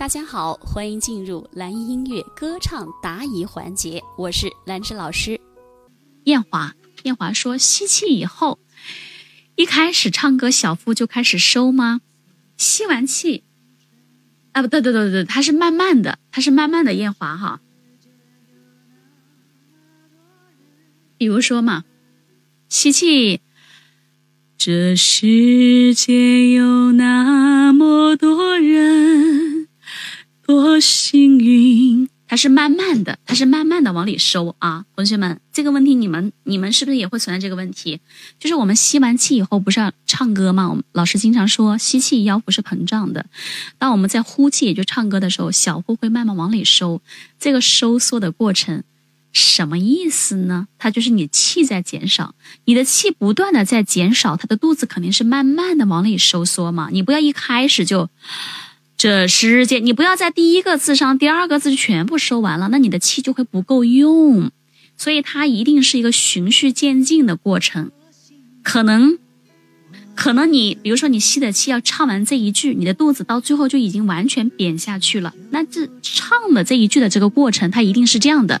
大家好，欢迎进入蓝音音乐歌唱答疑环节，我是兰芝老师。艳华，艳华说，吸气以后，一开始唱歌小腹就开始收吗？吸完气，啊，不对，对，对，对，它是慢慢的，它是慢慢的。艳华哈，比如说嘛，吸气，这世界有那么多人。是慢慢的，它是慢慢的往里收啊，同学们，这个问题你们你们是不是也会存在这个问题？就是我们吸完气以后不是要唱歌吗？我们老师经常说吸气腰腹是膨胀的，当我们在呼气也就唱歌的时候，小腹会慢慢往里收。这个收缩的过程什么意思呢？它就是你气在减少，你的气不断的在减少，它的肚子肯定是慢慢的往里收缩嘛。你不要一开始就。这世界，你不要在第一个字上，第二个字全部收完了，那你的气就会不够用。所以它一定是一个循序渐进的过程。可能，可能你，比如说你吸的气要唱完这一句，你的肚子到最后就已经完全扁下去了。那这唱的这一句的这个过程，它一定是这样的。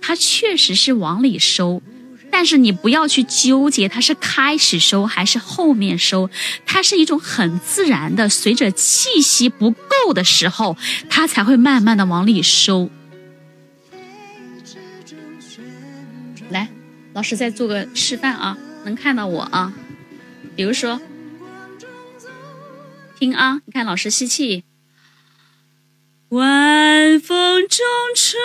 它确实是往里收，但是你不要去纠结它是开始收还是后面收，它是一种很自然的，随着气息不够的时候，它才会慢慢的往里收。来，老师再做个示范啊，能看到我啊？比如说，听啊，你看老师吸气。晚风中吹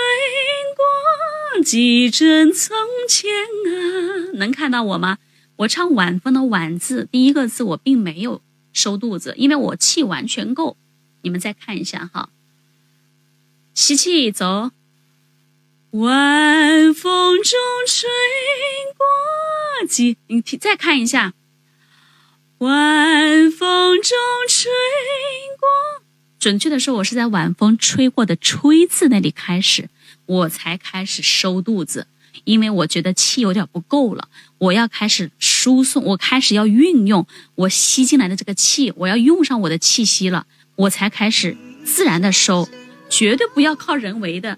过几阵从前啊，能看到我吗？我唱晚风的晚字，第一个字我并没有收肚子，因为我气完全够。你们再看一下哈，吸气走。晚风中吹过几，你再看一下。晚风中吹过。准确的说，我是在晚风吹过的“吹”字那里开始，我才开始收肚子，因为我觉得气有点不够了，我要开始输送，我开始要运用我吸进来的这个气，我要用上我的气息了，我才开始自然的收，绝对不要靠人为的。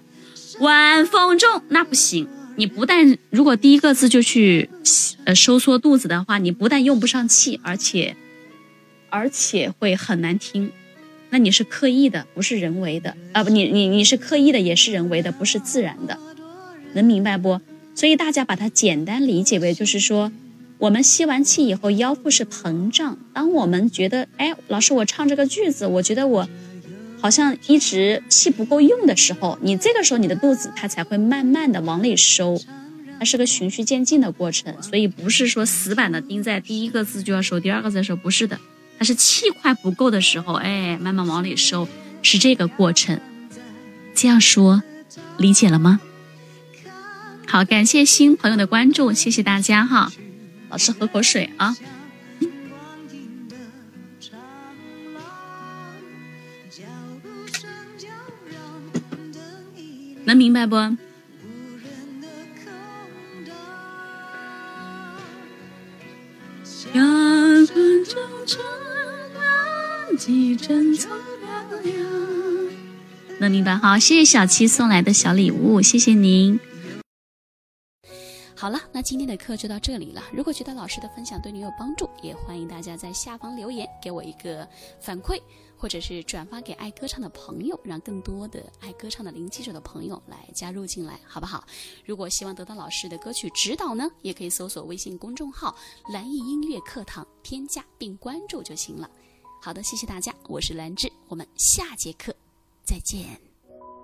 晚风中那不行，你不但如果第一个字就去呃收缩肚子的话，你不但用不上气，而且而且会很难听。那你是刻意的，不是人为的啊！不，你你你是刻意的，也是人为的，不是自然的，能明白不？所以大家把它简单理解为，就是说，我们吸完气以后，腰腹是膨胀。当我们觉得，哎，老师，我唱这个句子，我觉得我好像一直气不够用的时候，你这个时候你的肚子它才会慢慢的往里收，它是个循序渐进的过程，所以不是说死板的盯在第一个字就要收，第二个字收，不是的。它是气快不够的时候，哎，慢慢往里收，是这个过程。这样说，理解了吗？好，感谢新朋友的关注，谢谢大家哈。老师喝口水啊。能明白不？能明白好，谢谢小七送来的小礼物，谢谢您。好了，那今天的课就到这里了。如果觉得老师的分享对你有帮助，也欢迎大家在下方留言给我一个反馈，或者是转发给爱歌唱的朋友，让更多的爱歌唱的零基础的朋友来加入进来，好不好？如果希望得到老师的歌曲指导呢，也可以搜索微信公众号“蓝艺音乐课堂”，添加并关注就行了。好的，谢谢大家，我是兰芝，我们下节课再见。